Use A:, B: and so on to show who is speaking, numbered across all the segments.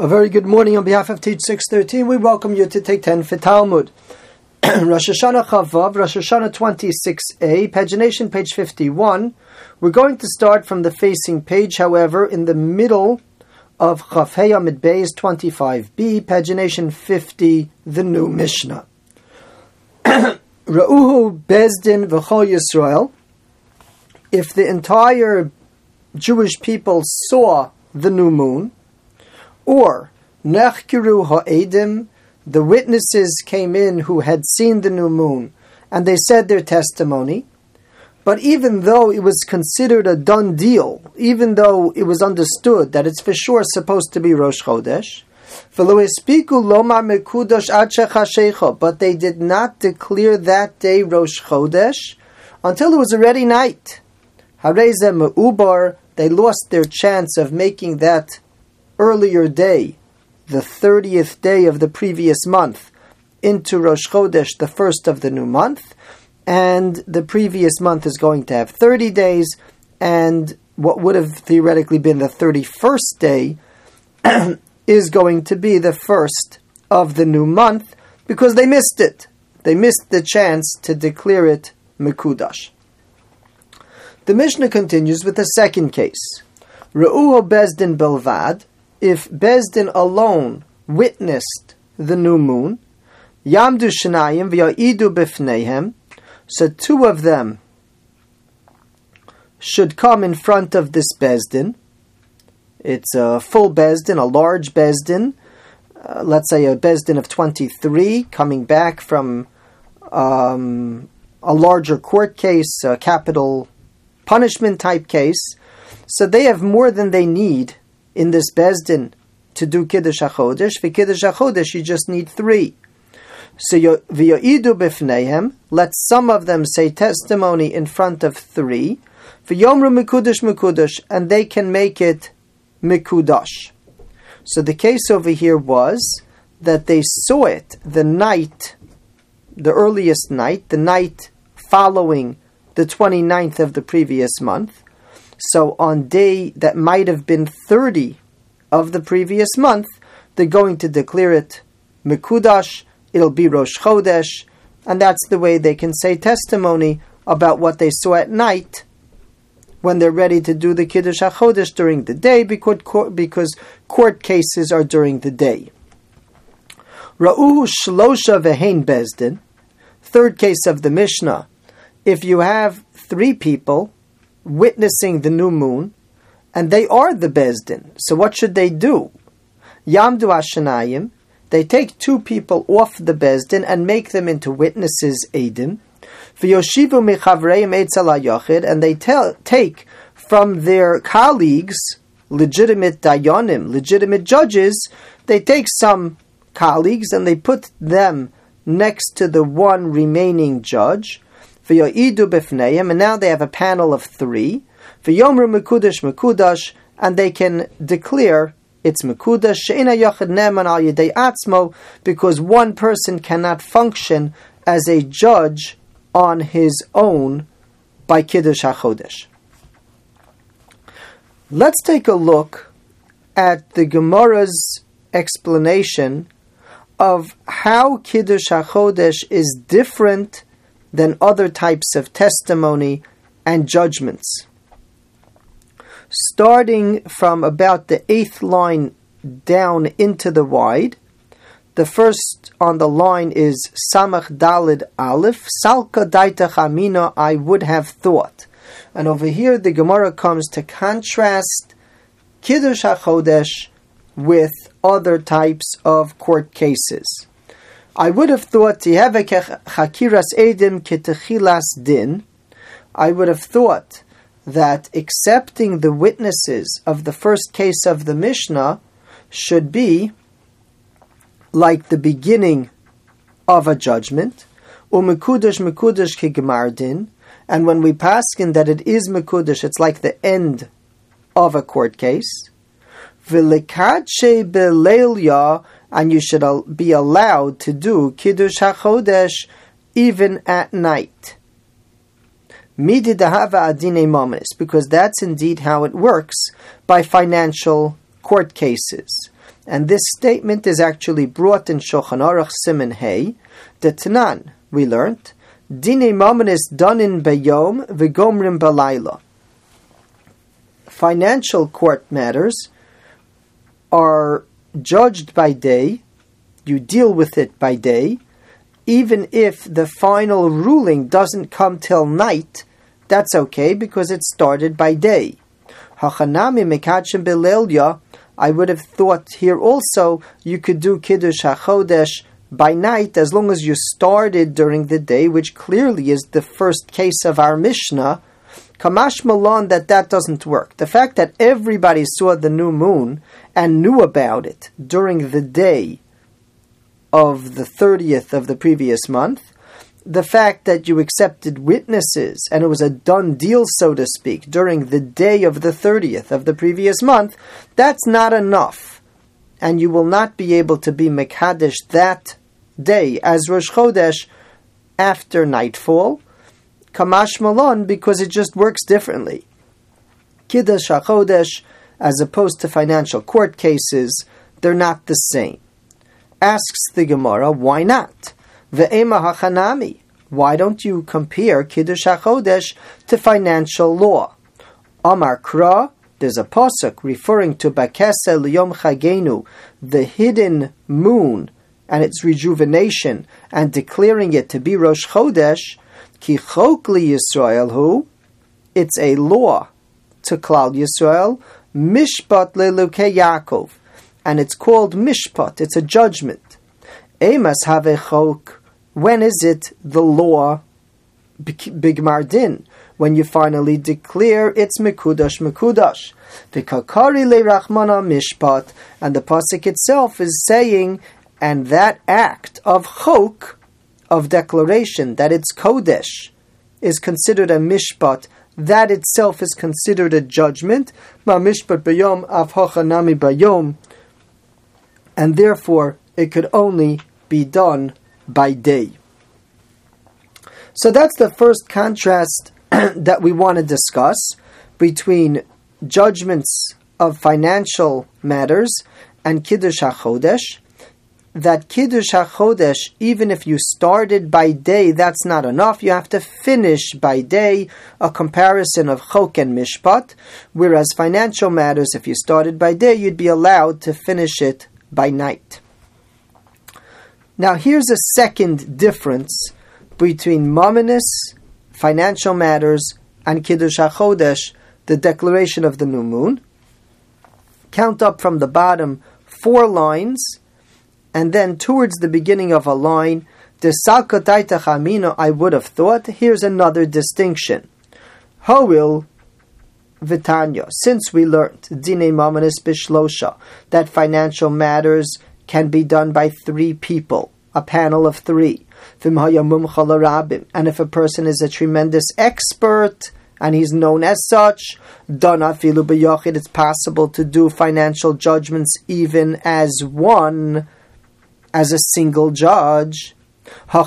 A: A very good morning on behalf of Teach 613. We welcome you to take 10 for Talmud. Rosh Hashanah Chavav, Rosh Hashanah 26a, pagination page 51. We're going to start from the facing page, however, in the middle of Chafei Amud Beis 25b, pagination 50, the new Mishnah. Ra'uhu Bezdin V'chol Yisrael. If the entire Jewish people saw the new moon, or Nechkiru Ha'edim, the witnesses came in who had seen the new moon, and they said their testimony. But even though it was considered a done deal, even though it was understood that it's for sure supposed to be Rosh Chodesh, but they did not declare that day Rosh Chodesh until it was already night. Harazem Ubar, they lost their chance of making that earlier day, the 30th day of the previous month, into Rosh Chodesh, the first of the new month, and the previous month is going to have 30 days, and what would have theoretically been the 31st day is going to be the first of the new month because they missed it. They missed the chance to declare it Mekudash. The Mishnah continues with the second case. Re'uho Bezdin Belvad, if Bezdin alone witnessed the new moon, Yamdu Shnayim v'ya'idu b'fneihem, so two of them should come in front of this Bezdin. It's a full Bezdin, a large Bezdin, uh, let's say a Bezdin of 23, coming back from um, a larger court case, a capital punishment type case. So they have more than they need in this Bezdin to do Kiddush HaChodesh. For Kiddush HaChodesh, you just need three. So v'yo'idu b'fneihem, let some of them say testimony in front of three. V'yomru mikudash mikudash, and they can make it mikudash. So the case over here was that they saw it the night, the earliest night, the night following the 29th of the previous month. So on day that might have been 30 of the previous month, they're going to declare it Mikudash, it'll be Rosh Chodesh, and that's the way they can say testimony about what they saw at night when they're ready to do the Kiddush HaChodesh during the day because court, because court cases are during the day. Ra'uhu Shlosha Vehein Bezdin, third case of the Mishnah. If you have three people witnessing the new moon, and they are the Bezdin. So what should they do? Yamdu Ashanayim, they take two people off the Bezdin and make them into witnesses Edim. V'yoshivu mechavreim etzel and they tell, take from their colleagues, legitimate dayanim, legitimate judges, they take some colleagues and they put them next to the one remaining judge, and now they have a panel of three. V'yomru mekudash mekudash, and they can declare it's mekudash she'ina yachid neman al yedei atzmo, because one person cannot function as a judge on his own by kiddush hachodesh. Let's take a look at the Gemara's explanation of how kiddush hachodesh is different than other types of testimony and judgments. Starting from about the eighth line down into the wide, the first on the line is Samach Dalid Aleph, Salka Daita Chamina, I would have thought. And over here the Gemara comes to contrast Kiddush HaChodesh with other types of court cases. I would have thought edim ketechilas din. I would have thought that accepting the witnesses of the first case of the Mishnah should be like the beginning of a judgment. Umekudash mekudash kigmardin. And when we pass in that it is mekudash, it's like the end of a court case. And you should be allowed to do Kiddush HaChodesh even at night. Mididahava adine because that's indeed how it works by financial court cases. And this statement is actually brought in Shulchan Aruch Siman Hey. The Tanan, we learned, Dine Mominis Danin Bayom Vigomrim Balayla. Financial court matters are judged by day, you deal with it by day, even if the final ruling doesn't come till night, that's okay because it started by day. Hachanami mekachim belelya. I would have thought here also you could do kiddush hachodesh by night as long as you started during the day, which clearly is the first case of our Mishnah. Kamash Malon that that doesn't work. The fact that everybody saw the new moon and knew about it during the day of the 30th of the previous month the fact that you accepted witnesses and it was a done deal, so to speak, during the day of the 30th of the previous month, that's not enough. And you will not be able to be Mekadesh that day as Rosh Chodesh after nightfall, Kamash Malon, because it just works differently. Kiddush HaChodesh, as opposed to financial court cases, they're not the same. Asks the Gemara, why not? Ve'ema hachanami. Why don't you compare Kiddush HaChodesh to financial law? Amar Kra, there's a posuk referring to Bakese Liyom Chagenu, the hidden moon and its rejuvenation, and declaring it to be Rosh Chodesh, Ki Chokli Yisrael Hu, it's a law to Klal Yisrael, Mishpat Leluke Yaakov, and it's called Mishpat, it's a judgment. Emas have chok when is it the law bigmar din? When you finally declare it's mekudash mekudash. The kakari le rachmana mishpat, and the pasuk itself is saying, and that act of chok, of declaration that it's kodesh, is considered a mishpat. That itself is considered a judgment. Ma mishpat bayom av bayom, and therefore it could only be done by day. So that's the first contrast that we want to discuss between judgments of financial matters and Kiddush HaChodesh. That Kiddush HaChodesh, even if you started by day, that's not enough. You have to finish by day, a comparison of Chok and Mishpat. Whereas financial matters, if you started by day, you'd be allowed to finish it by night. Now, here's a second difference between Mominus, financial matters, and Kiddush HaChodesh, the declaration of the new moon. Count up from the bottom four lines, and then towards the beginning of a line, Chamino, I would have thought, here's another distinction. Hoil Vitanya, since we learned Dine Mominus Bishlosha, that financial matters can be done by three people, a panel of three. And if a person is a tremendous expert and he's known as such, it's possible to do financial judgments even as one, as a single judge. I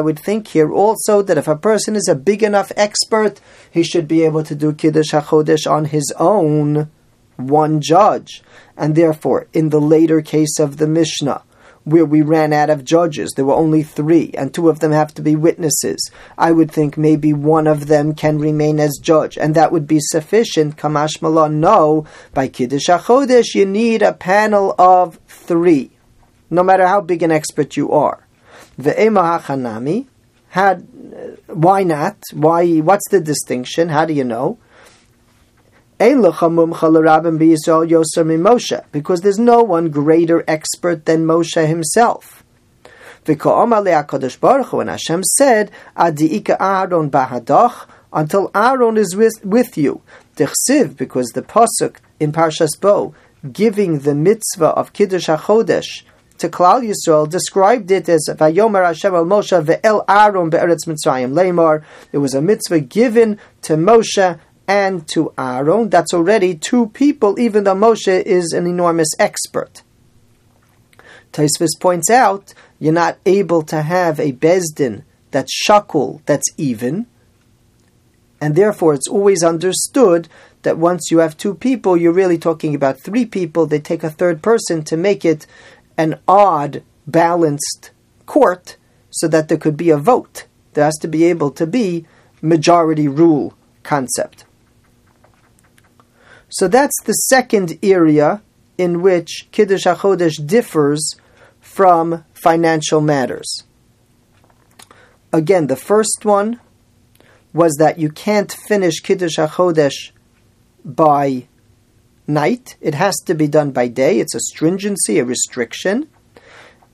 A: would think here also that if a person is a big enough expert, he should be able to do Kiddush HaChodesh on his own, one judge. And therefore, in the later case of the Mishnah, where we ran out of judges. There were only three, and two of them have to be witnesses. I would think maybe one of them can remain as judge, and that would be sufficient. Kamash Malon, no. By Kiddush HaChodesh, you need a panel of three, no matter how big an expert you are. Ve'ema HaChanami, had, uh, why not? Why? What's the distinction? How do you know? Because there's no one greater expert than Moshe himself. When Hashem said, Aaron bahadach, until Aaron is with, with you. Because the Pasuk in Parshas Bo, giving the mitzvah of Kiddush HaChodesh to Klal Yisrael, described it as Vayomer Hashem al Moshe ve'el Aaron be'eretz Mitzrayim Lemar. It was a mitzvah given to Moshe and to Aaron. That's already two people, even though Moshe is an enormous expert. Taisvis points out you're not able to have a Bezdin that's shakul, that's even, and therefore it's always understood that once you have two people, you're really talking about three people. They take a third person to make it an odd, balanced court so that there could be a vote. There has to be able to be majority rule concept. So that's the second area in which Kiddush HaChodesh differs from financial matters. Again, the first one was that you can't finish Kiddush HaChodesh by night. It has to be done by day. It's a stringency, a restriction.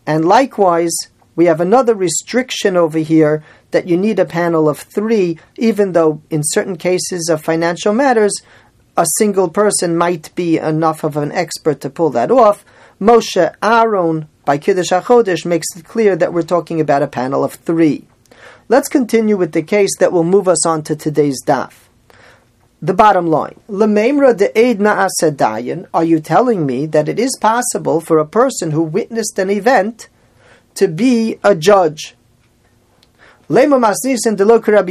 A: And likewise, we have another restriction over here that you need a panel of three, even though in certain cases of financial matters, a single person might be enough of an expert to pull that off. Moshe Aaron by Kiddush HaChodesh makes it clear that we're talking about a panel of three. Let's continue with the case that will move us on to today's daf. The bottom line, de are you telling me that it is possible for a person who witnessed an event to be a judge? Lema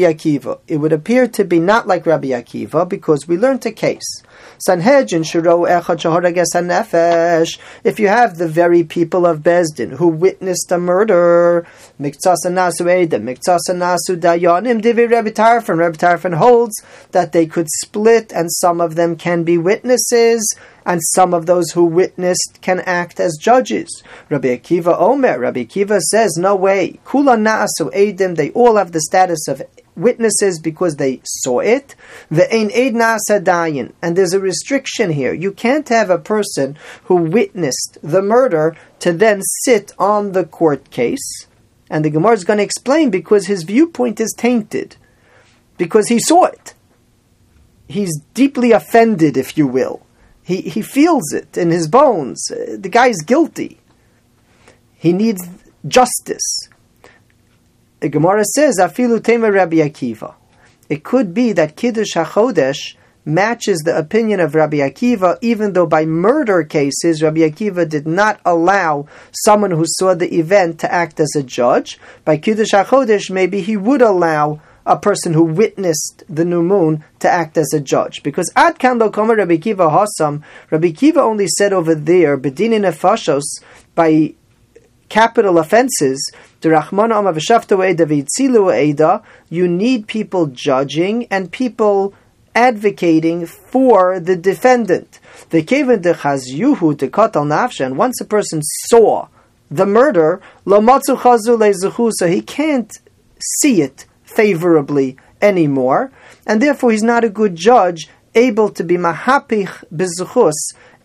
A: Akiva. It would appear to be not like Rabbi Akiva because we learned a case Sanhedrin Shiro Echad Nefesh. If you have the very people of Bezdin who witnessed a murder, Miktsasa Nasu Edim, Miktsasa Nasu Dayanim, Divi Rebbe Tarfon. Rebbe Tarfon holds that they could split and some of them can be witnesses and some of those who witnessed can act as judges. Rabbi Akiva Omer, Rabbi Akiva says, no way. Kula Naasu Edim, they all have the status of witnesses because they saw it. And there's a restriction here. You can't have a person who witnessed the murder to then sit on the court case. And the Gemara is going to explain because his viewpoint is tainted. Because he saw it. He's deeply offended, if you will. He, he feels it in his bones. The guy's guilty. He needs justice the Gemara says, Afilu Tema Rabbi Akiva. It could be that Kiddush HaChodesh matches the opinion of Rabbi Akiva, even though by murder cases, Rabbi Akiva did not allow someone who saw the event to act as a judge. By Kiddush HaChodesh, maybe he would allow a person who witnessed the new moon to act as a judge. Because Ad Kan Lo Rabbi Akiva Hasam, Rabbi Akiva only said over there, Bedinin Nefashos, by capital offenses, you need people judging and people advocating for the defendant. The and once a person saw the murder, so he can't see it favorably anymore, and therefore he's not a good judge, able to be mahapich bezuchus,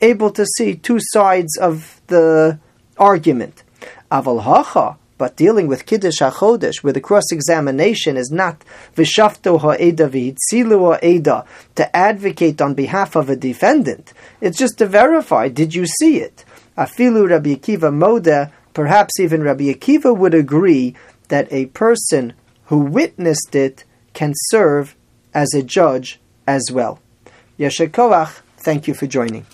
A: able to see two sides of the argument. Aval hacha, but dealing with Kiddush HaChodesh, where the cross-examination is not Vishafto ha'eda v'hitzilu ha'eda, to advocate on behalf of a defendant. It's just to verify, did you see it? Afilu Rabbi Akiva Moda, perhaps even Rabbi Akiva would agree that a person who witnessed it can serve as a judge as well. Yeshekoach, thank you for joining.